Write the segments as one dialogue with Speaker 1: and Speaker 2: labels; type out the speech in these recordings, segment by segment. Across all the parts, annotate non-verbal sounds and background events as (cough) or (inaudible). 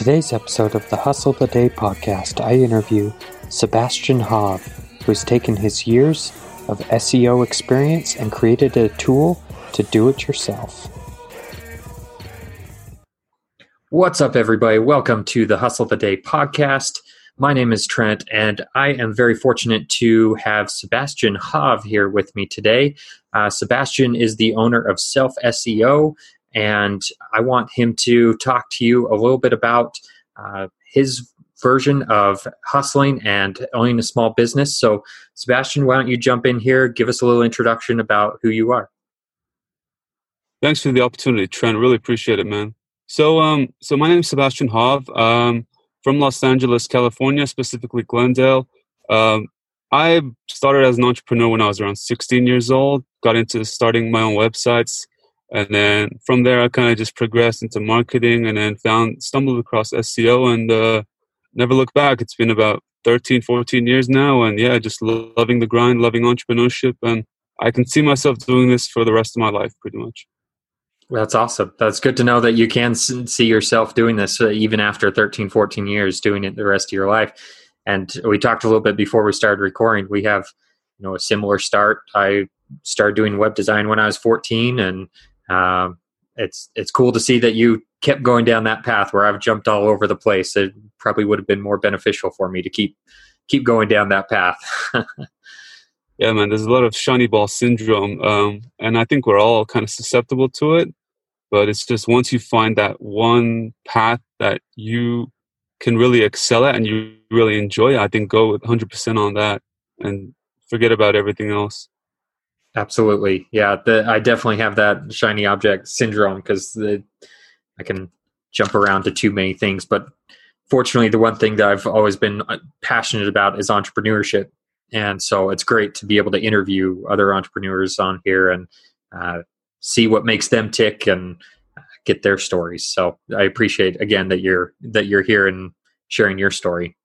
Speaker 1: Today's episode of the Hustle the Day podcast, I interview Sebastian Hav, who's taken his years of SEO experience and created a tool to do it yourself. What's up, everybody? Welcome to the Hustle the Day podcast. My name is Trent, and I am very fortunate to have Sebastian Hav here with me today. Uh, Sebastian is the owner of Self SEO, and I want him to talk to you a little bit about uh, his version of hustling and owning a small business. So, Sebastian, why don't you jump in here? Give us a little introduction about who you are.
Speaker 2: Thanks for the opportunity, Trent. Really appreciate it, man. So, um, so my name is Sebastian Hav. Um, from Los Angeles, California, specifically Glendale. Um, I started as an entrepreneur when I was around 16 years old. Got into starting my own websites, and then from there, I kind of just progressed into marketing, and then found stumbled across SEO, and uh, never looked back. It's been about 13, 14 years now, and yeah, just loving the grind, loving entrepreneurship, and I can see myself doing this for the rest of my life, pretty much.
Speaker 1: That's awesome. That's good to know that you can see yourself doing this uh, even after 13, 14 years, doing it the rest of your life. And we talked a little bit before we started recording. We have, you know, a similar start. I started doing web design when I was 14, and um, it's it's cool to see that you kept going down that path where I've jumped all over the place. It probably would have been more beneficial for me to keep keep going down that path. (laughs)
Speaker 2: yeah, man. There's a lot of shiny ball syndrome, um, and I think we're all kind of susceptible to it but it's just once you find that one path that you can really excel at and you really enjoy i think go 100% on that and forget about everything else
Speaker 1: absolutely yeah the, i definitely have that shiny object syndrome because i can jump around to too many things but fortunately the one thing that i've always been uh, passionate about is entrepreneurship and so it's great to be able to interview other entrepreneurs on here and uh, see what makes them tick and get their stories. So I appreciate again that you're that you're here and sharing your story.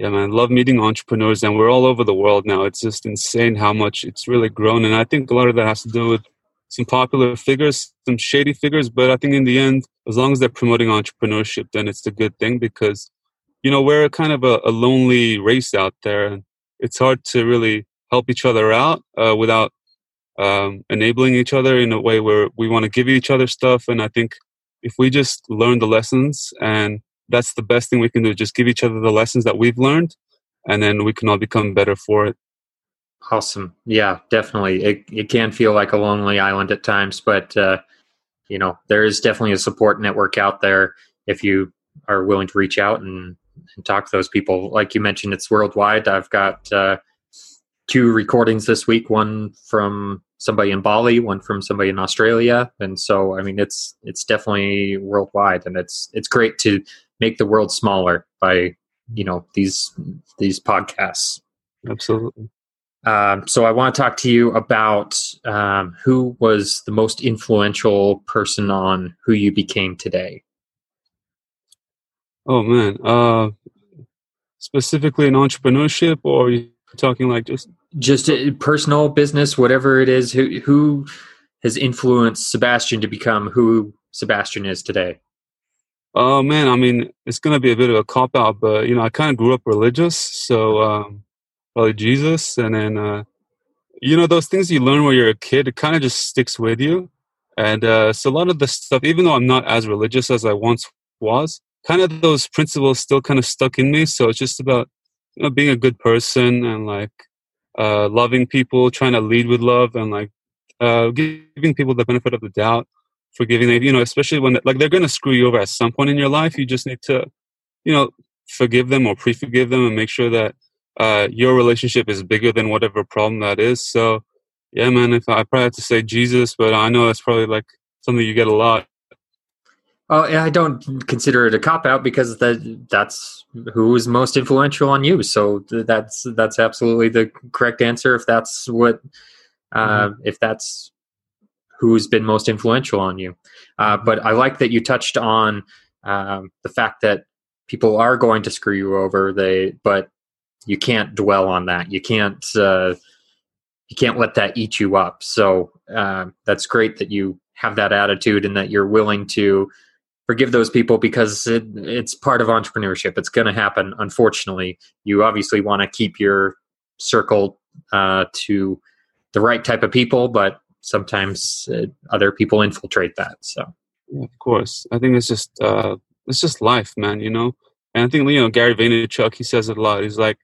Speaker 2: Yeah, man, love meeting entrepreneurs, and we're all over the world now. It's just insane how much it's really grown, and I think a lot of that has to do with some popular figures, some shady figures. But I think in the end, as long as they're promoting entrepreneurship, then it's a good thing because you know we're kind of a, a lonely race out there, and it's hard to really help each other out uh, without um, enabling each other in a way where we want to give each other stuff. And I think if we just learn the lessons, and that's the best thing we can do, just give each other the lessons that we've learned, and then we can all become better for it.
Speaker 1: Awesome. Yeah, definitely. It it can feel like a lonely island at times, but uh, you know there is definitely a support network out there if you are willing to reach out and, and talk to those people. Like you mentioned, it's worldwide. I've got uh, two recordings this week. One from somebody in Bali, one from somebody in Australia, and so I mean it's it's definitely worldwide, and it's it's great to make the world smaller by you know these these podcasts.
Speaker 2: Absolutely.
Speaker 1: Um, so I want to talk to you about um, who was the most influential person on who you became today.
Speaker 2: Oh man, uh, specifically in entrepreneurship, or talking like just
Speaker 1: just a personal business whatever it is who who has influenced sebastian to become who sebastian is today?
Speaker 2: Oh man i mean it's gonna be a bit of a cop out but you know i kind of grew up religious so um probably jesus and then uh you know those things you learn when you're a kid it kind of just sticks with you. And uh so a lot of the stuff even though i'm not as religious as i once was kind of those principles still kind of stuck in me so it's just about you know, being a good person and like uh, loving people, trying to lead with love, and like uh, giving people the benefit of the doubt, forgiving them. You know, especially when like they're going to screw you over at some point in your life, you just need to, you know, forgive them or pre-forgive them and make sure that uh, your relationship is bigger than whatever problem that is. So, yeah, man, if I, I probably have to say Jesus, but I know that's probably like something you get a lot.
Speaker 1: Oh, I don't consider it a cop out because that that's who is most influential on you. So that's that's absolutely the correct answer. If that's what, uh, mm-hmm. if that's who's been most influential on you. Uh, but I like that you touched on um, the fact that people are going to screw you over. They, but you can't dwell on that. You can't. Uh, you can't let that eat you up. So uh, that's great that you have that attitude and that you're willing to forgive those people because it, it's part of entrepreneurship. It's going to happen. Unfortunately, you obviously want to keep your circle uh, to the right type of people, but sometimes uh, other people infiltrate that. So,
Speaker 2: yeah, of course, I think it's just uh, it's just life, man. You know, and I think you know Gary Vaynerchuk he says it a lot. He's like,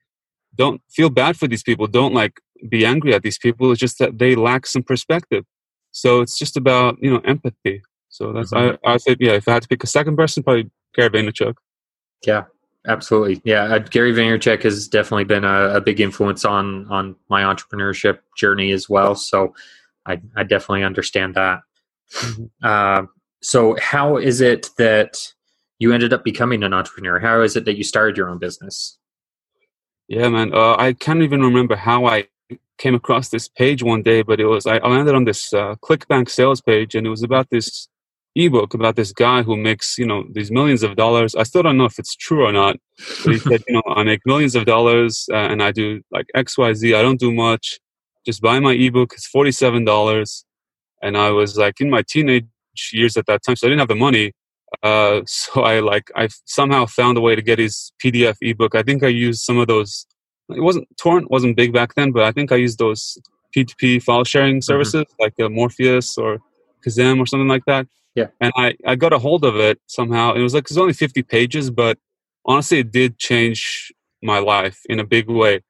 Speaker 2: don't feel bad for these people. Don't like be angry at these people. It's just that they lack some perspective. So it's just about you know empathy. So that's mm-hmm. I I said yeah. If I had to pick a second person, probably Gary Vaynerchuk.
Speaker 1: Yeah, absolutely. Yeah, uh, Gary Vaynerchuk has definitely been a, a, big influence on on my entrepreneurship journey as well. So I I definitely understand that. Mm-hmm. Uh, so how is it that you ended up becoming an entrepreneur? How is it that you started your own business?
Speaker 2: Yeah, man. Uh, I can't even remember how I came across this page one day, but it was I landed on this uh, ClickBank sales page, and it was about this ebook about this guy who makes you know these millions of dollars. I still don't know if it's true or not. But he said, you know, I make millions of dollars, uh, and I do like X, Y, Z. I don't do much. Just buy my ebook. It's forty seven dollars, and I was like in my teenage years at that time, so I didn't have the money. Uh, (laughs) so I like I somehow found a way to get his PDF ebook. I think I used some of those. It wasn't torrent wasn't big back then, but I think I used those P2P file sharing mm-hmm. services mm-hmm. like uh, Morpheus or Kazam or something like that.
Speaker 1: Yeah.
Speaker 2: And I I got a hold of it somehow. It was like it's only 50 pages, but honestly, it did change my life in a big way.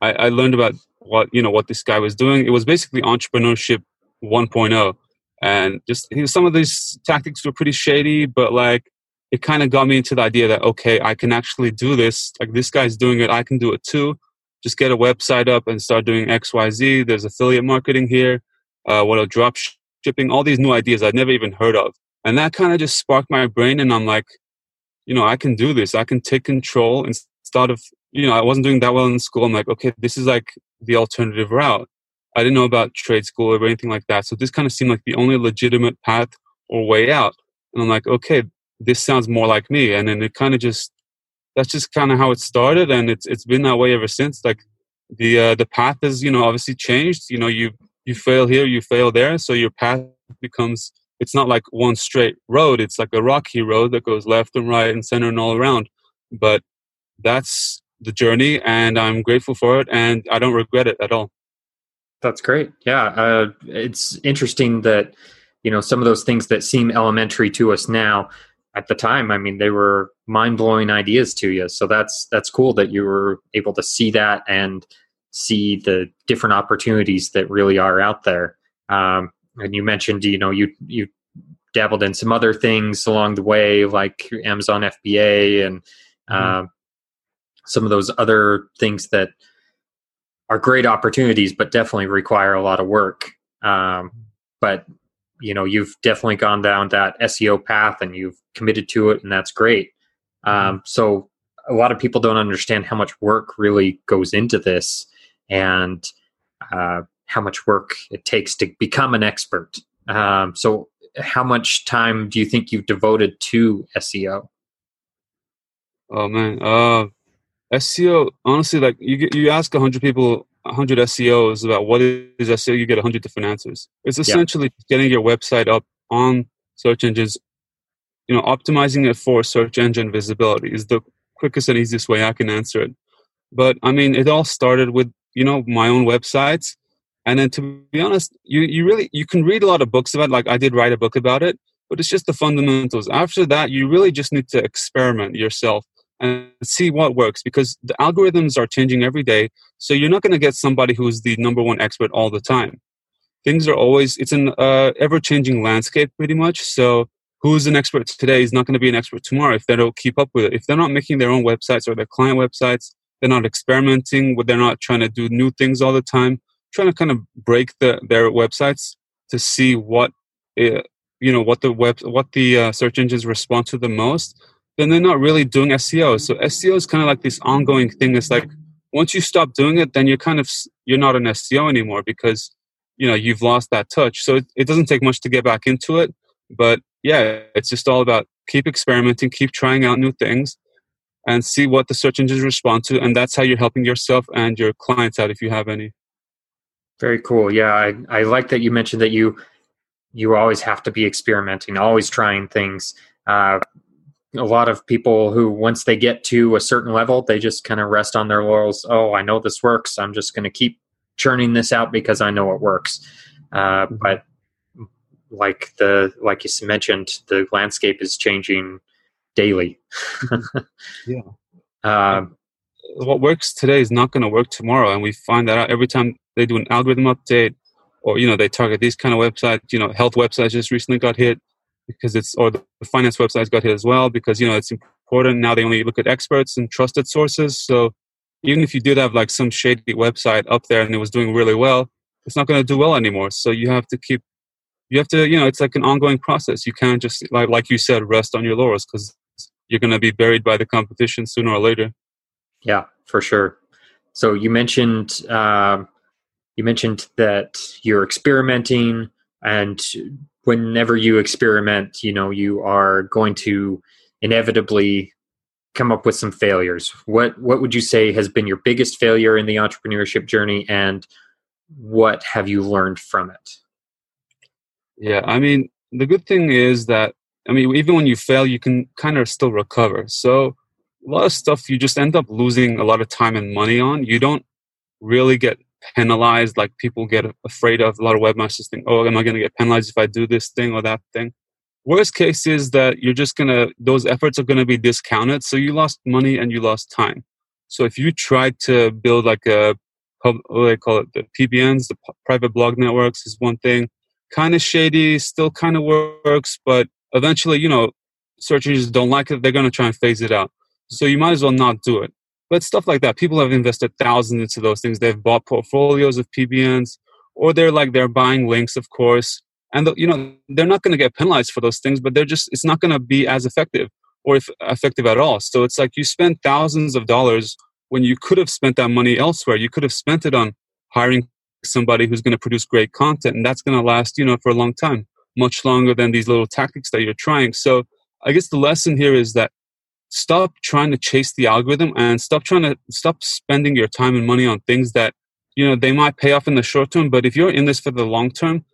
Speaker 2: I, I learned about what you know what this guy was doing. It was basically entrepreneurship 1.0 and just some of these tactics were pretty shady but like it kind of got me into the idea that okay i can actually do this like this guy's doing it i can do it too just get a website up and start doing xyz there's affiliate marketing here uh, what a drop shipping all these new ideas i'd never even heard of and that kind of just sparked my brain and i'm like you know i can do this i can take control instead of you know i wasn't doing that well in school i'm like okay this is like the alternative route I didn't know about trade school or anything like that. So this kind of seemed like the only legitimate path or way out. And I'm like, okay, this sounds more like me. And then it kind of just, that's just kind of how it started. And it's, it's been that way ever since. Like the, uh, the path has, you know, obviously changed. You know, you, you fail here, you fail there. So your path becomes, it's not like one straight road. It's like a rocky road that goes left and right and center and all around. But that's the journey and I'm grateful for it and I don't regret it at all.
Speaker 1: That's great. Yeah, uh, it's interesting that you know some of those things that seem elementary to us now, at the time, I mean, they were mind blowing ideas to you. So that's that's cool that you were able to see that and see the different opportunities that really are out there. Um, and you mentioned, you know, you you dabbled in some other things along the way, like Amazon FBA and mm-hmm. uh, some of those other things that are great opportunities, but definitely require a lot of work. Um, but you know, you've definitely gone down that SEO path and you've committed to it, and that's great. Um, so a lot of people don't understand how much work really goes into this, and uh, how much work it takes to become an expert. Um, so, how much time do you think you've devoted to SEO?
Speaker 2: Oh man, uh, SEO, honestly, like you you ask hundred people, hundred SEOs about what is SEO, you get hundred different answers. It's essentially yeah. getting your website up on search engines. You know, optimizing it for search engine visibility is the quickest and easiest way I can answer it. But I mean, it all started with you know my own websites, and then to be honest, you you really you can read a lot of books about. It, like I did write a book about it, but it's just the fundamentals. After that, you really just need to experiment yourself and see what works because the algorithms are changing every day. So you're not going to get somebody who's the number one expert all the time. Things are always, it's an uh, ever changing landscape pretty much. So who's an expert today is not going to be an expert tomorrow if they don't keep up with it. If they're not making their own websites or their client websites, they're not experimenting, they're not trying to do new things all the time, trying to kind of break the, their websites to see what, it, you know, what the web, what the uh, search engines respond to the most then they're not really doing SEO. So SEO is kind of like this ongoing thing. It's like once you stop doing it, then you're kind of you're not an SEO anymore because you know you've lost that touch. So it, it doesn't take much to get back into it. But yeah, it's just all about keep experimenting, keep trying out new things, and see what the search engines respond to. And that's how you're helping yourself and your clients out if you have any.
Speaker 1: Very cool. Yeah, I, I like that you mentioned that you you always have to be experimenting, always trying things uh, a lot of people who once they get to a certain level they just kind of rest on their laurels oh i know this works i'm just going to keep churning this out because i know it works uh, mm-hmm. but like the like you mentioned the landscape is changing daily. (laughs)
Speaker 2: Yeah. Uh, (laughs) what works today is not going to work tomorrow and we find that out every time they do an algorithm update or you know they target these kind of websites you know health websites just recently got hit because it's or the finance websites got hit as well because you know it's important. Now they only look at experts and trusted sources so even if you did have like some shady website up there and it was doing really well it's not going to do well anymore. So you have to keep you have to you know it's like an ongoing process. You can't just like like you said rest on your laurels because you're going to be buried by the competition sooner or later
Speaker 1: yeah for sure so you mentioned um, you mentioned that you're experimenting and whenever you experiment, you know, you are going to inevitably come up with some failures. What what would you say has been your biggest failure in the entrepreneurship journey and what have you learned from it?
Speaker 2: Yeah, I mean, the good thing is that I mean, even when you fail, you can kind of still recover. So a lot of stuff you just end up losing a lot of time and money on. You don't really get penalized like people get afraid of a lot of webmasters think oh am i going to get penalized if i do this thing or that thing worst case is that you're just going to those efforts are going to be discounted so you lost money and you lost time so if you tried to build like a what do they call it the pbns the private blog networks is one thing kind of shady still kind of works but eventually you know search engines don't like it they're going to try and phase it out. So you might as well not do it. But stuff like that people have invested thousands into those things. They've bought portfolios of pbns or they're like they're buying links of course. And the, you know they're not going to get penalized for those things but they're just it's not going to be as effective or if effective at all. So it's like you spend thousands of dollars when you could have spent that money elsewhere. You could have spent it on hiring somebody who's going to produce great content and that's going to last you know for a long time much longer than these little tactics that you're trying. So i guess the lesson here is that stop trying to chase the algorithm and stop trying to stop spending your time and money on things that you know they might pay off in the short term. But if you're in this for the long term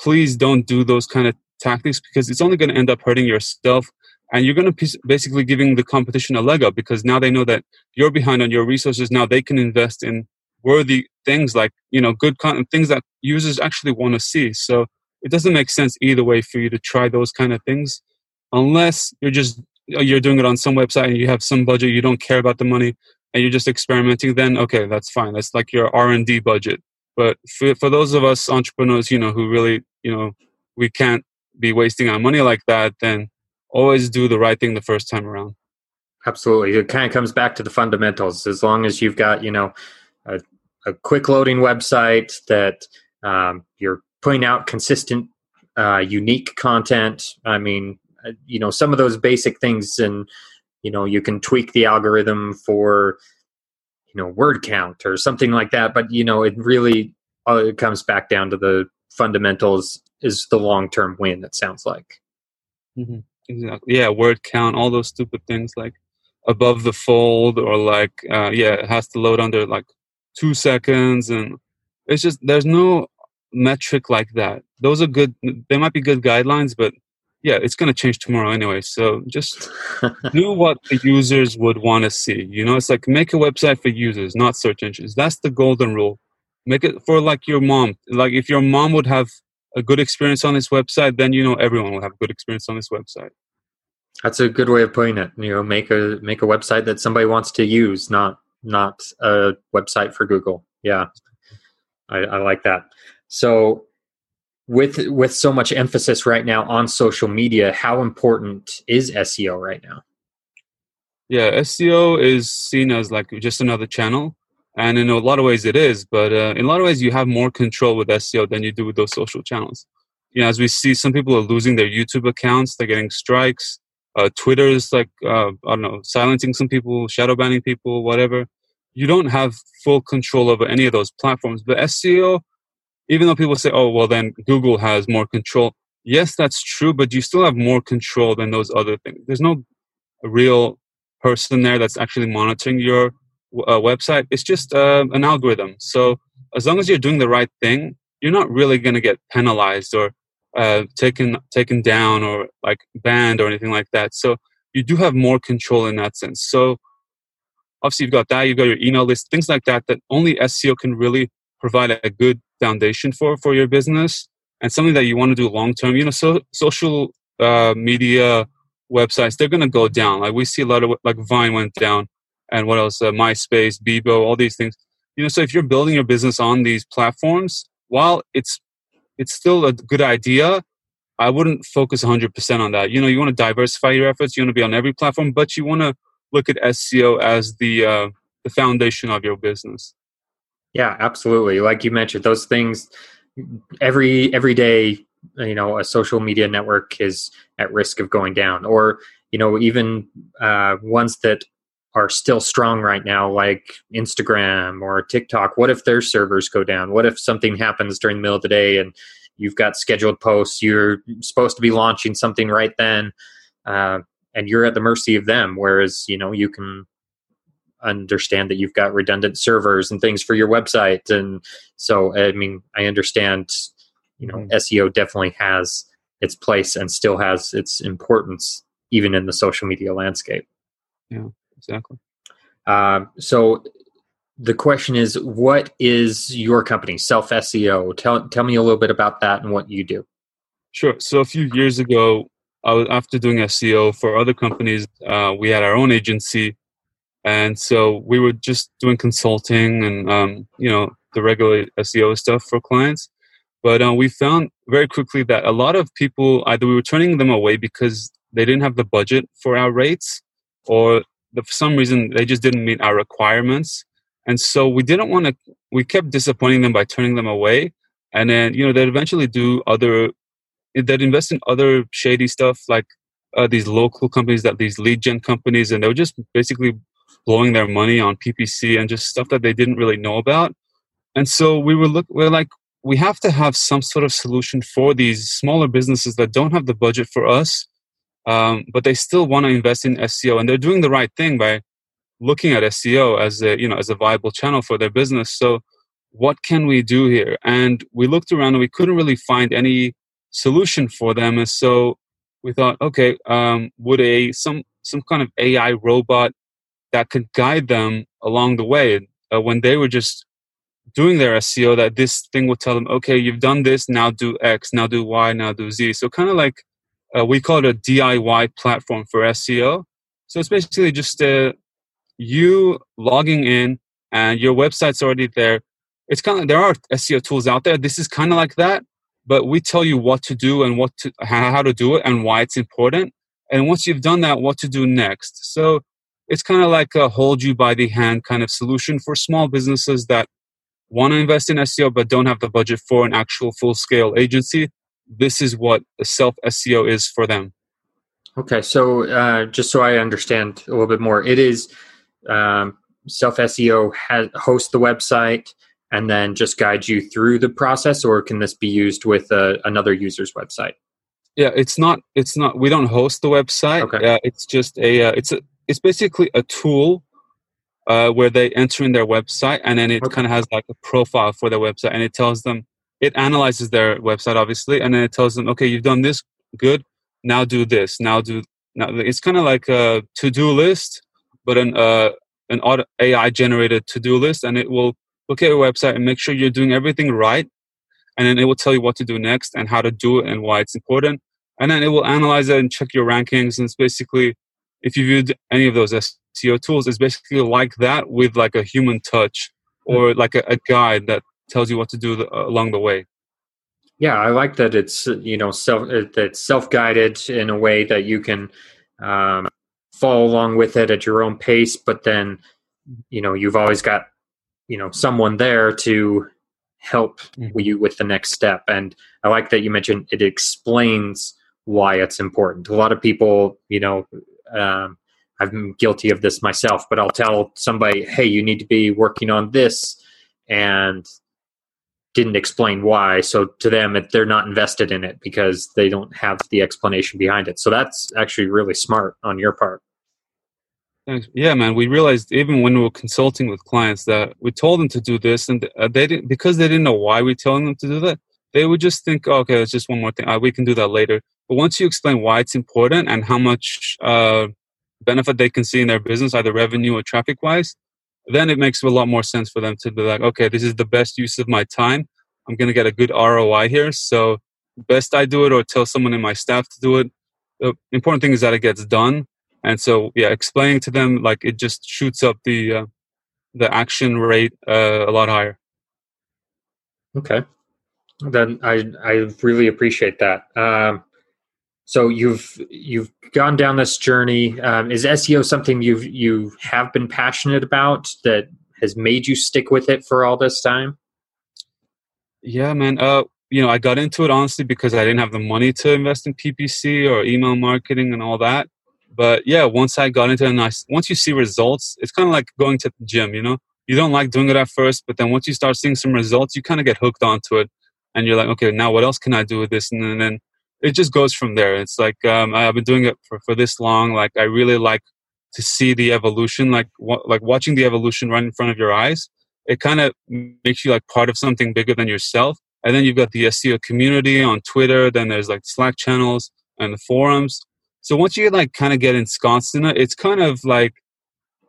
Speaker 2: please don't do those kind of tactics because it's only going to end up hurting yourself and you're going to basically giving the competition a leg up because now they know that you're behind on your resources. Now they can invest in worthy things like you know good content things that users actually want to see. So it doesn't make sense either way for you to try those kind of things unless you're just you're doing it on some website and you have some budget you don't care about the money and you're just experimenting then okay that's fine. That's like your r&d budget. But for, for those of us entrepreneurs you know who really you know we can't be wasting our money like that then always do the right thing the first time around.
Speaker 1: Absolutely. It kind of comes back to the fundamentals. As long as you've got you know a, a quick loading website that um, you're putting out consistent uh, unique content. I mean uh, you know some of those basic things and you know you can tweak the algorithm for you know word count or something like that but you know it really uh, it comes back down to the fundamentals is the long term win it sounds like.
Speaker 2: Mm-hmm. exactly. Yeah word count all those stupid things like above the fold or like uh, yeah it has to load under like two seconds and it's just there's no metric like that those are good they might be good guidelines but yeah, it's going to change tomorrow anyway. So just (laughs) do what the users would want to see. You know, it's like make a website for users, not search engines. That's the golden rule. Make it for like your mom. Like if your mom would have a good experience on this website, then you know everyone will have a good experience on this website.
Speaker 1: That's a good way of putting it. You know, make a make a website that somebody wants to use, not not a website for Google. Yeah, I, I like that. So with with so much emphasis right now on social media how important is seo right now?
Speaker 2: Yeah seo is seen as like just another channel and in a lot of ways it is but uh, in a lot of ways you have more control with seo than you do with those social channels. You know as we see some people are losing their youtube accounts they're getting strikes uh, twitter is like uh, i don't know silencing some people shadow banning people whatever. You don't have full control over any of those platforms but seo even though people say, oh, well, then Google has more control. Yes, that's true, but you still have more control than those other things. There's no real person there that's actually monitoring your uh, website. It's just uh, an algorithm. So as long as you're doing the right thing, you're not really going to get penalized or uh, taken taken down or like banned or anything like that. So you do have more control in that sense. So obviously you've got that, you've got your email list, things like that that only SEO can really provide a good foundation for for your business and something that you want to do long term. You know, so social uh, media websites they're going to go down. Like we see a lot of like Vine went down, and what else? Uh, MySpace, Bebo, all these things. You know, so if you're building your business on these platforms, while it's it's still a good idea. I wouldn't focus 100% on that. You know, you want to diversify your efforts. You want to be on every platform, but you want to look at SEO as the uh, the foundation of your business.
Speaker 1: Yeah, absolutely. Like you mentioned, those things every every day. You know, a social media network is at risk of going down, or you know, even uh, ones that are still strong right now, like Instagram or TikTok. What if their servers go down? What if something happens during the middle of the day and you've got scheduled posts? You're supposed to be launching something right then, uh, and you're at the mercy of them. Whereas you know you can understand that you've got redundant servers and things for your website, and so I mean I understand. You know, mm-hmm. SEO definitely has its place and still has its importance even in the social media landscape.
Speaker 2: Yeah exactly.
Speaker 1: Uh, so the question is, what is your company, Self SEO? Tell tell me a little bit about that and what you do.
Speaker 2: Sure. So a few years ago, was, after doing SEO for other companies, uh, we had our own agency, and so we were just doing consulting and um, you know the regular SEO stuff for clients. But uh, we found very quickly that a lot of people either we were turning them away because they didn't have the budget for our rates, or for some reason they just didn't meet our requirements and so we didn't want to we kept disappointing them by turning them away and then you know they'd eventually do other they'd invest in other shady stuff like uh, these local companies that these lead gen companies and they were just basically blowing their money on ppc and just stuff that they didn't really know about and so we were look we're like we have to have some sort of solution for these smaller businesses that don't have the budget for us um, but they still want to invest in SEO, and they're doing the right thing by looking at SEO as a you know as a viable channel for their business. So, what can we do here? And we looked around and we couldn't really find any solution for them, and so we thought, okay, um, would a some some kind of AI robot that could guide them along the way uh, when they were just doing their SEO that this thing would tell them, okay, you've done this, now do X, now do Y, now do Z. So kind of like uh, we call it a DIY platform for SEO. So it's basically just uh, you logging in and your website's already there. It's kind of there are SEO tools out there. This is kind of like that, but we tell you what to do and what to how to do it and why it's important. And once you've done that, what to do next. So it's kind of like a hold you by the hand kind of solution for small businesses that want to invest in SEO but don't have the budget for an actual full scale agency this is what self SEO is for them.
Speaker 1: Okay, so uh, just so I understand a little bit more, it is um, self SEO has host the website and then just guide you through the process, or can this be used with uh, another user's website?
Speaker 2: Yeah, it's not. It's not. We don't host the website. Okay. Uh, it's just a. Uh, it's a. It's basically a tool uh, where they enter in their website, and then it okay. kind of has like a profile for their website, and it tells them it analyzes their website obviously and then it tells them okay you've done this good now do this now do now it's kind of like a to-do list but an uh, an auto, ai generated to-do list and it will look at your website and make sure you're doing everything right and then it will tell you what to do next and how to do it and why it's important and then it will analyze it and check your rankings and it's basically if you've used any of those seo tools it's basically like that with like a human touch or like a, a guide that tells you what to do the, uh, along the way.
Speaker 1: Yeah, I like that it's you know self that's self guided in a way that you can um, follow along with it at your own pace, but then you know you've always got you know someone there to help mm-hmm. you with the next step. And I like that you mentioned it explains why it's important. A lot of people, you know, um, I'm guilty of this myself, but I'll tell somebody, "Hey, you need to be working on this," and didn't explain why. So to them, it, they're not invested in it because they don't have the explanation behind it. So that's actually really smart on your part.
Speaker 2: Thanks. Yeah, man. We realized even when we were consulting with clients that we told them to do this, and uh, they didn't because they didn't know why we're telling them to do that. they would just think, oh, okay, it's just one more thing. Uh, we can do that later. But once you explain why it's important and how much uh, benefit they can see in their business, either revenue or traffic wise, then it makes a lot more sense for them to be like, okay, this is the best use of my time. I'm going to get a good ROI here. So, best I do it or tell someone in my staff to do it. The important thing is that it gets done. And so, yeah, explaining to them like it just shoots up the uh, the action rate uh, a lot higher.
Speaker 1: Okay, then I I really appreciate that. Um, so you've you've gone down this journey. Um, is SEO something you've you have been passionate about that has made you stick with it for all this time?
Speaker 2: Yeah, man. Uh, you know, I got into it honestly because I didn't have the money to invest in PPC or email marketing and all that. But yeah, once I got into it, and I, once you see results, it's kind of like going to the gym. You know, you don't like doing it at first, but then once you start seeing some results, you kind of get hooked onto it, and you're like, okay, now what else can I do with this? And then it just goes from there. It's like um, I've been doing it for, for this long. Like I really like to see the evolution, like like watching the evolution right in front of your eyes. It kind of makes you like part of something bigger than yourself. And then you've got the SEO community on Twitter. Then there's like Slack channels and the forums. So once you like kind of get ensconced in it, it's kind of like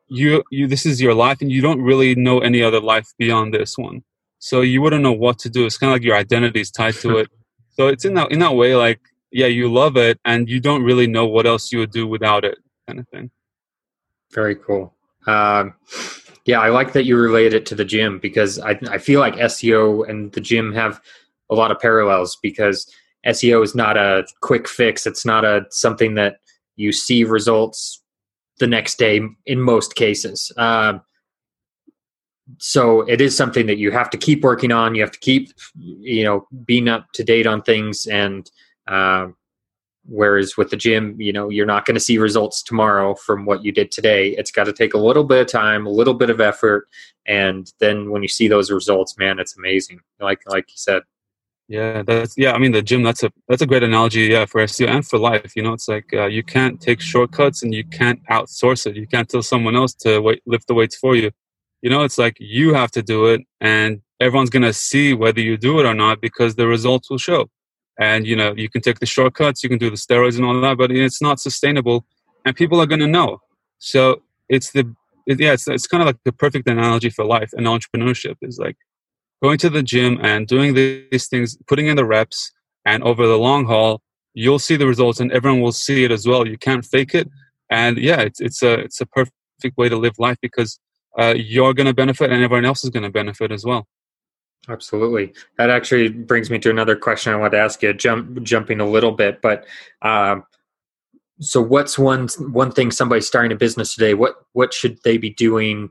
Speaker 2: you you this is your life, and you don't really know any other life beyond this one. So you wouldn't know what to do. It's kind of like your identity is tied to (laughs) it. So it's in that in that way, like yeah, you love it, and you don't really know what else you would do without it, kind of thing.
Speaker 1: Very cool. Um, yeah, I like that you relate it to the gym because I I feel like SEO and the gym have a lot of parallels because SEO is not a quick fix. It's not a something that you see results the next day in most cases. Um, so it is something that you have to keep working on. You have to keep, you know, being up to date on things. And uh, whereas with the gym, you know, you're not going to see results tomorrow from what you did today. It's got to take a little bit of time, a little bit of effort, and then when you see those results, man, it's amazing. Like like you said.
Speaker 2: Yeah, that's yeah. I mean, the gym. That's a that's a great analogy. Yeah, for SEO and for life. You know, it's like uh, you can't take shortcuts and you can't outsource it. You can't tell someone else to wait, lift the weights for you you know it's like you have to do it and everyone's going to see whether you do it or not because the results will show. And you know you can take the shortcuts you can do the steroids and all that but it's not sustainable and people are going to know. So it's the it, yeah it's, it's kind of like the perfect analogy for life and entrepreneurship is like going to the gym and doing these things putting in the reps and over the long haul you'll see the results and everyone will see it as well. You can't fake it and yeah it's, it's a it's a perfect way to live life because uh, you're going to benefit and everyone else is going to benefit as well.
Speaker 1: Absolutely. That actually brings me to another question I want to ask you, jump, jumping a little bit, but um, so what's one one thing somebody starting a business today what what should they be doing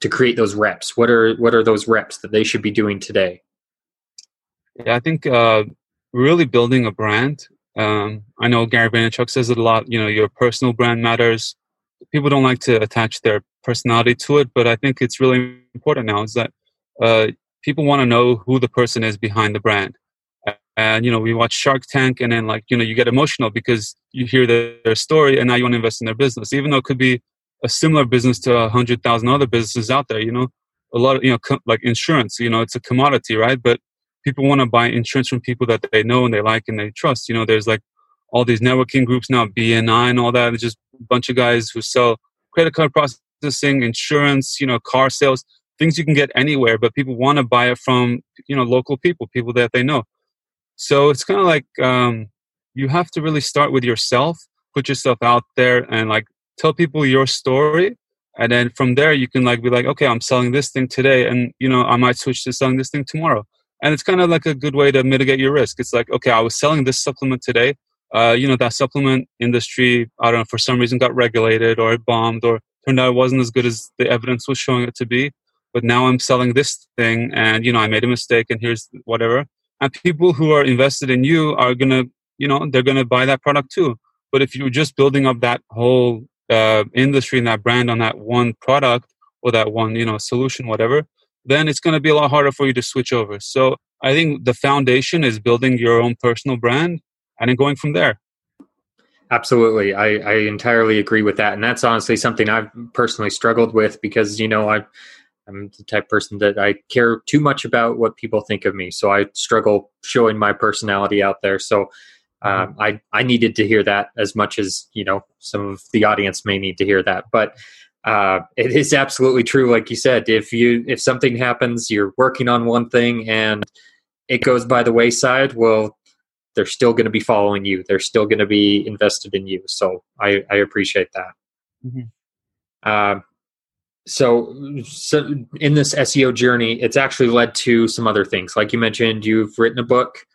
Speaker 1: to create those reps what are what are those reps that they should be doing today
Speaker 2: yeah i think uh, really building a brand um, i know gary vaynerchuk says it a lot you know your personal brand matters people don't like to attach their personality to it, but I think it's really important now is that uh, people want to know who the person is behind the brand. And you know, we watch Shark Tank, and then like you know, you get emotional because you hear their, their story, and now you want to invest in their business, even though it could be a similar business to a hundred thousand other businesses out there. You know, a lot of you know, like insurance. You know, it's a commodity, right? But people want to buy insurance from people that they know and they like and they trust. You know, there's like all these networking groups now, BNI and all that. It's just a bunch of guys who sell credit card processing, insurance, you know, car sales, things you can get anywhere, but people want to buy it from, you know, local people, people that they know. So it's kind of like um, you have to really start with yourself, put yourself out there and like tell people your story. And then from there, you can like be like, okay, I'm selling this thing today. And, you know, I might switch to selling this thing tomorrow. And it's kind of like a good way to mitigate your risk. It's like, okay, I was selling this supplement today uh, you know, that supplement industry, I don't know, for some reason got regulated or bombed or turned out it wasn't as good as the evidence was showing it to be. But now I'm selling this thing and, you know, I made a mistake and here's whatever. And people who are invested in you are to, you know, they're to buy that product too. But if you're just building up that whole uh, industry and that brand on that one product or that one, you know, solution, whatever, then it's going to be a lot harder for you to switch over. So I think the foundation is building your own personal brand and then going from there.
Speaker 1: Absolutely. I, I entirely agree with that. And that's honestly something I've personally struggled with because, you know, I I'm the type person that I care too much about what people think of me. So I struggle showing my personality out there. So um, mm-hmm. I I needed to hear that as much as you know some of the audience may need to hear that. But uh, it is absolutely true, like you said. If you if something happens, you're working on one thing and it goes by the wayside. Well, they're still going to be following you. They're still going to be invested in you. So I I appreciate that. Mm-hmm. Uh, so, so in this SEO journey, it's actually led to some other things. Like you mentioned, you've written a book.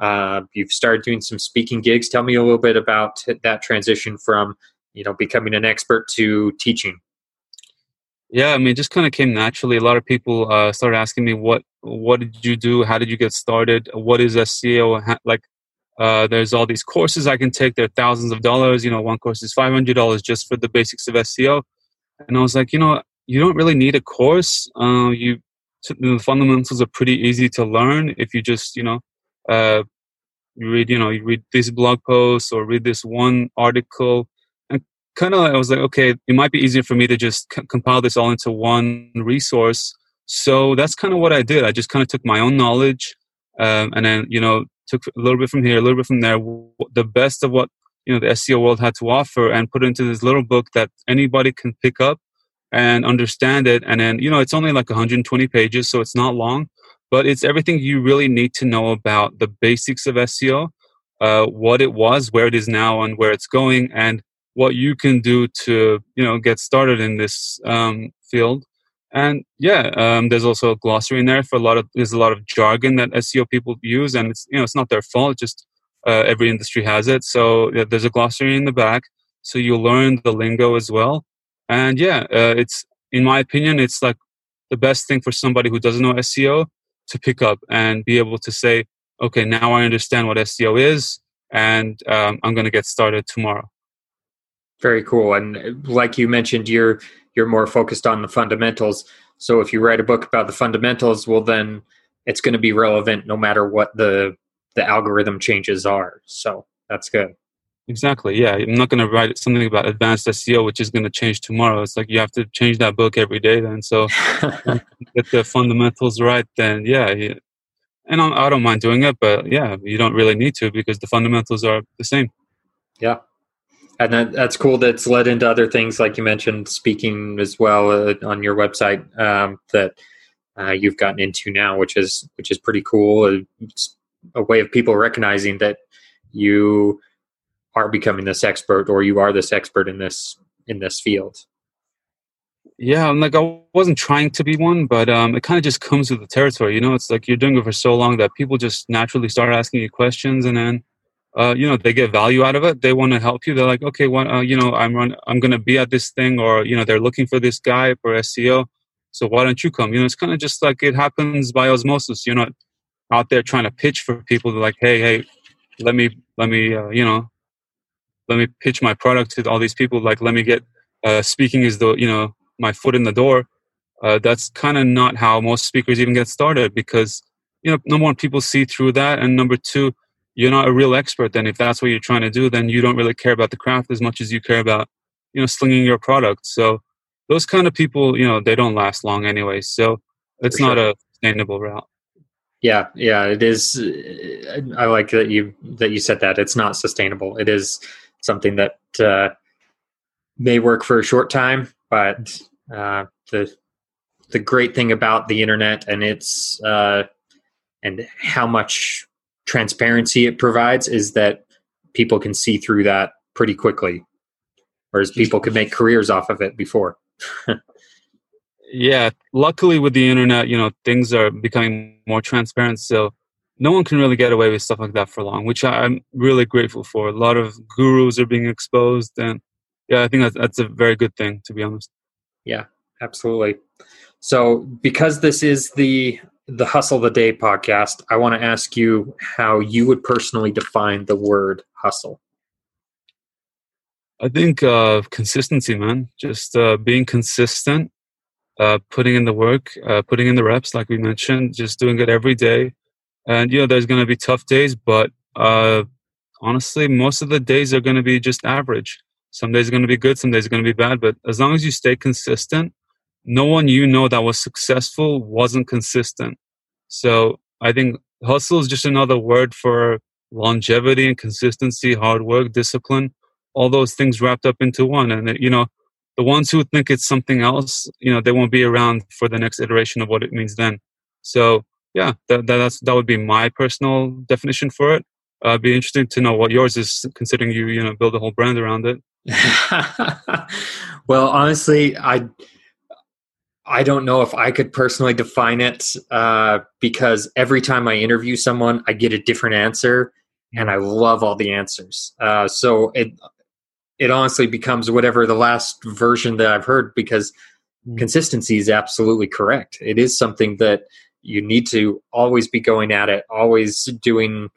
Speaker 1: Uh, you've started doing some speaking gigs. Tell me a little bit about that transition from you know becoming an expert to teaching.
Speaker 2: Yeah, I mean, it just kind of came naturally. A lot of people uh, started asking me, "What what did you do? How did you get started? What is SEO? Like, uh, there's all these courses I can take. They're thousands of dollars. You know, one course is five hundred dollars just for the basics of SEO." And I was like, you know, you don't really need a course. Uh, you the fundamentals are pretty easy to learn if you just you know uh, read you know you read this blog post or read this one article And kind of I was like, okay, it might be easier for me to just c- compile this all into one resource. So that's kind of what I did. I just kind of took my own knowledge um, and then you know took a little bit from here, a little bit from there, the best of what you know the SEO world had to offer, and put into this little book that anybody can pick up and understand it. And then you know it's only like 120 pages, so it's not long, but it's everything you really need to know about the basics of SEO, uh, what it was, where it is now, and where it's going, and what you can do to you know get started in this um, field and yeah um, there's also a glossary in there for a lot of there's a lot of jargon that seo people use and it's you know it's not their fault just uh, every industry has it so yeah, there's a glossary in the back so you'll learn the lingo as well and yeah uh, it's in my opinion it's like the best thing for somebody who doesn't know seo to pick up and be able to say okay now i understand what seo is and um, i'm going to get started tomorrow
Speaker 1: very cool. And like you mentioned, you're you're more focused on the fundamentals. So if you write a book about the fundamentals, well then it's going to be relevant no matter what the the algorithm changes are. So that's good.
Speaker 2: Exactly. Yeah, I'm not going to write something about advanced SEO, which is going to change tomorrow. It's like you have to change that book every day. Then, so (laughs) get the fundamentals right. Then, yeah, and I don't mind doing it, but yeah, you don't really need to because the fundamentals are the same.
Speaker 1: Yeah, and that, that's cool. That's led into other things, like you mentioned, speaking as well uh, on your website um, that uh, you've gotten into now, which is which is pretty cool. It's a way of people recognizing that you are becoming this expert, or you are this expert in this in this field.
Speaker 2: Yeah, I'm like I wasn't trying to be one, but um, it kind of just comes with the territory. You know, it's like you're doing it for so long that people just naturally start asking you questions, and then uh, you know they get value out of it. They want to help you. They're like okay well, uh, you know i'm run, i'm to be at this thing or you know they're looking for this guy for seo so why don't you come? You know it's kind of just like it happens by osmosis. You're not out there trying to pitch for people like hey hey let me let me uh, you know let me pitch my product to all these people. Like let me get uh, speaking is the you know my foot in the door. Uh, that's kind of not how most speakers even get started because you know number one people see through that. And number two you're not a real expert then if that's what you're trying to do then you don't really care about the craft as much as you care about you know slinging your product. So those kind of people you know they don't last long anyway so it's not a sustainable route.
Speaker 1: Yeah yeah it is i like that you that you said that. It's not sustainable. It is something that uh, may work for a short time but uh, the the great thing about the internet and its uh, and how much transparency it provides is that people can see through that pretty quickly, whereas people could make careers off of it before. (laughs)
Speaker 2: yeah, luckily with the internet, you know, things are becoming more transparent. So no one can really get away with stuff like that for long, which I'm really grateful for. A lot of gurus are being exposed, and yeah, I think that's, that's a very good thing, to be honest.
Speaker 1: Yeah, absolutely. So, because this is the the Hustle the Day podcast, I want to ask you how you would personally define the word hustle.
Speaker 2: I think uh, consistency, man. Just uh, being consistent, uh, putting in the work, uh, putting in the reps, like we mentioned, just doing it every day. And, you know, there's going to be tough days, but uh, honestly, most of the days are going to be just average. Some days are going to be good, some days are going to be bad. But as long as you stay consistent no one you know that was successful wasn't consistent. So I think hustle is just another word for longevity and consistency, hard work, discipline, all those things wrapped up into one. And, you know, the ones who think it's something else, you know, they won't be around for the next iteration of what it means then. So yeah, that, that that's, that would be my personal definition for it. Uh, be interesting to know what yours is considering you, you know, build a whole brand around it. (laughs)
Speaker 1: well, honestly, I, I don't know if I could personally define it uh, because every time I interview someone, I get a different answer, and I love all the answers. Uh, so it it honestly becomes whatever the last version that I've heard because mm. consistency is absolutely correct. It is something that you need to always be going at it, always doing,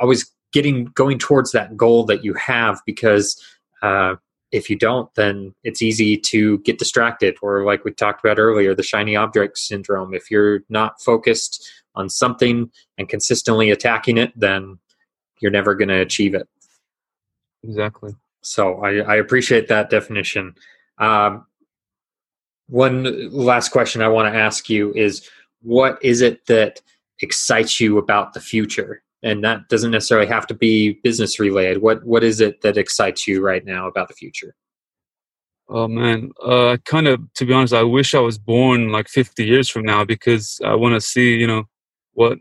Speaker 1: always getting going towards that goal that you have because. Uh, if you don't, then it's easy to get distracted, or like we talked about earlier, the shiny object syndrome. If you're not focused on something and consistently attacking it, then you're never going to achieve it.
Speaker 2: Exactly.
Speaker 1: So I, I appreciate that definition. Um, one last question I want to ask you is what is it that excites you about the future? And that doesn't necessarily have to be business related. What what is it that excites you right now about the future?
Speaker 2: Oh man. Uh kind of to be honest i wish i was born like 50 years from now because i want to see you know what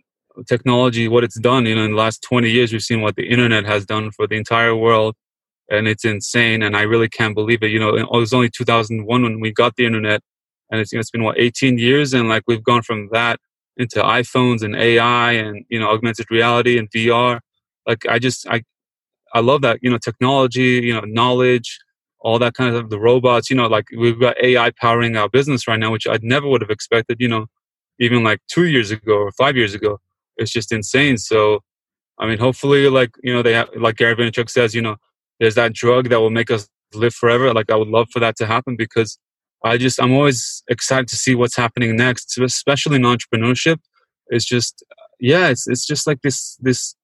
Speaker 2: technology what it's done. You know in the last 20 years we've seen what the internet has done for the entire world and it's insane and i really can't believe it. You know it was only 2001 when we got the internet and it's, you know, it's been what 18 years and like we've gone from that into iPhones and AI and you know augmented reality and VR. Like I just I I love that you know technology, you know knowledge, all that kind of the robots. You know, like we've got AI powering our business right now, which I never would have expected. You know, even like two years ago or five years ago. It's just insane. So, I mean, hopefully, like you know, they have, like Gary Vaynerchuk says, you know, there's that drug that will make us live forever. Like I would love for that to happen because I just I'm always excited to see what's happening next, especially in entrepreneurship. It's just yeah, it's it's just like this this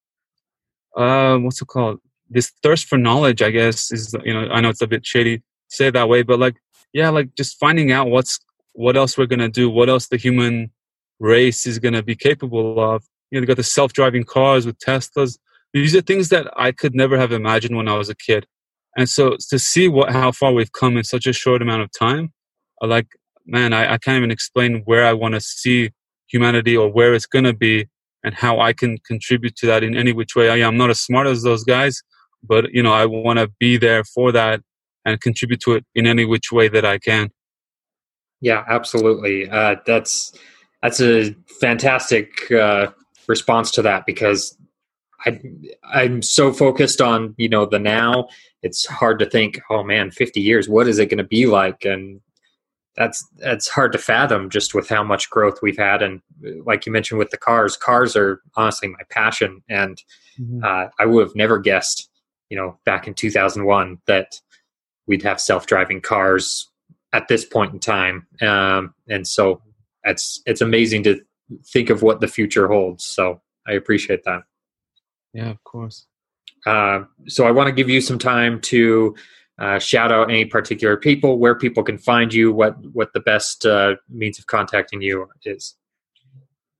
Speaker 2: uh what's it called? This thirst for knowledge, I guess, is you know I know it's a bit shady say that way, but like yeah, like just finding out what's what else we're gonna do, what else the human race is gonna be capable of. You know, you got the self-driving cars with Teslas. These are things that I could never have imagined when I was a kid. And so to see what how far we've come in such a short amount of time, like man I, I can't even explain where i want to see humanity or where it's going to be and how i can contribute to that in any which way i am not as smart as those guys but you know i want to be there for that and contribute to it in any which way that i can
Speaker 1: yeah absolutely uh, that's that's a fantastic uh, response to that because I, I'm so focused on you know the now. It's hard to think, oh man, 50 years, what is it going to be like? And that's that's hard to fathom just with how much growth we've had. And like you mentioned with the cars cars are honestly my passion. And mm-hmm. uh, i would have never guessed you know back in 2001 that we'd have self-driving cars at this point in time. Um, and so it's it's amazing to think of what the future holds. So i appreciate that.
Speaker 2: Yeah of course.
Speaker 1: Uh, so i want to give you some time to uh, shout out any particular people, where people can find you, what what the best uh, means of contacting you is.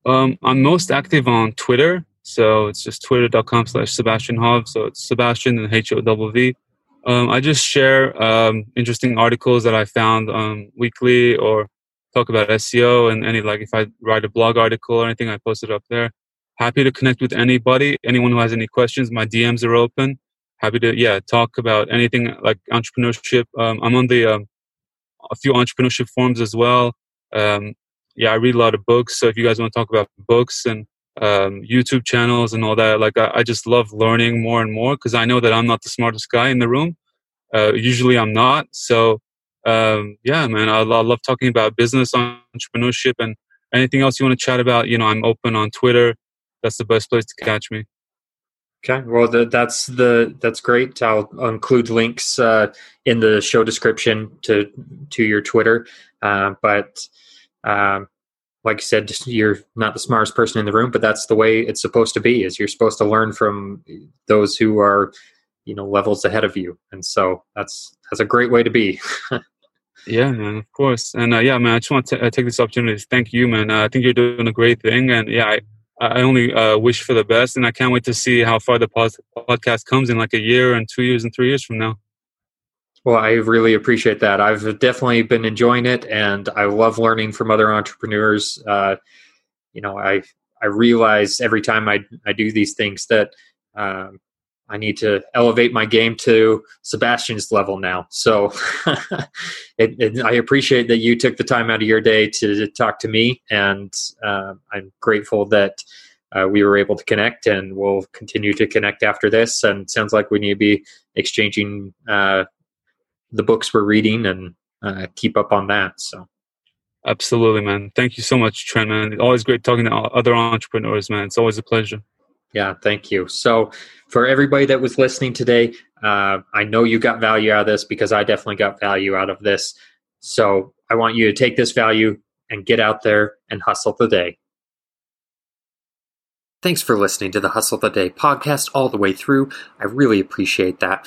Speaker 2: Um, I'm most active on Twitter, so it's just twitter.com slash Sebastian Hov. So it's Sebastian and H O W V. Um, I just share um, interesting articles that I found um, weekly or talk about SEO and any like if I write a blog article or anything, I post it up there. Happy to connect with anybody. Anyone who has any questions, my DMs are open happy to yeah talk about anything like entrepreneurship. Um, I'm on the um, a few entrepreneurship forums as well. Um, yeah, I read a lot of books. So if you guys want to talk about books and um, YouTube channels and all that, like I, I just love learning more and more because I know that I'm not the smartest guy in the room. Uh, usually I'm not. So um, yeah, man, I, I love talking about business, entrepreneurship, and anything else you want to chat about. You know, I'm open on Twitter. That's the best place to catch me.
Speaker 1: Okay, well the, that's the that's great. I'll, include links uh, in the show description to to your Twitter. Uh, but um, like I said, you're not the smartest person in the room, but that's the way it's supposed to be. Is you're supposed to learn from those who are, you know, levels ahead of you, and so that's that's a great way to be. (laughs)
Speaker 2: Yeah, man, of course. And uh, yeah, man, I just want to uh, take this opportunity to thank you, man. Uh, I think you're doing a great thing. And yeah, I, I only uh, wish for the best. And I can't wait to see how far the podcast comes in like a year and two years and three years from now.
Speaker 1: Well, I really appreciate that. I've definitely been enjoying it, and I love learning from other entrepreneurs. Uh, you know, I I realize every time I I do these things that um, I need to elevate my game to Sebastian's level now. So (laughs) it, it, I appreciate that you took the time out of your day to, to talk to me, and uh, I'm grateful that uh, we were able to connect, and we'll continue to connect after this. And sounds like we need to be exchanging uh, the books we're reading and uh, keep up on that. So.
Speaker 2: Absolutely, man. Thank you so much, Trent, man. Always great talking to other entrepreneurs, man. It's always a pleasure.
Speaker 1: Yeah, thank you. So, for everybody that was listening today, uh, I know you got value out of this because I definitely got value out of this. So, I want you to take this value and get out there and hustle the day. Thanks for listening to the Hustle the Day podcast all the way through. I really appreciate that.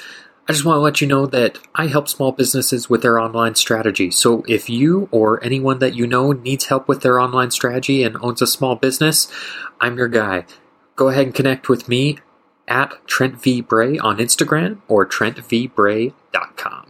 Speaker 1: I just want to let you know that I help small businesses with their online strategy. So if you or anyone that you know needs help with their online strategy and owns a small business, I'm your guy. Go ahead and connect with me at Trent V. Bray on Instagram or TrentVBray.com.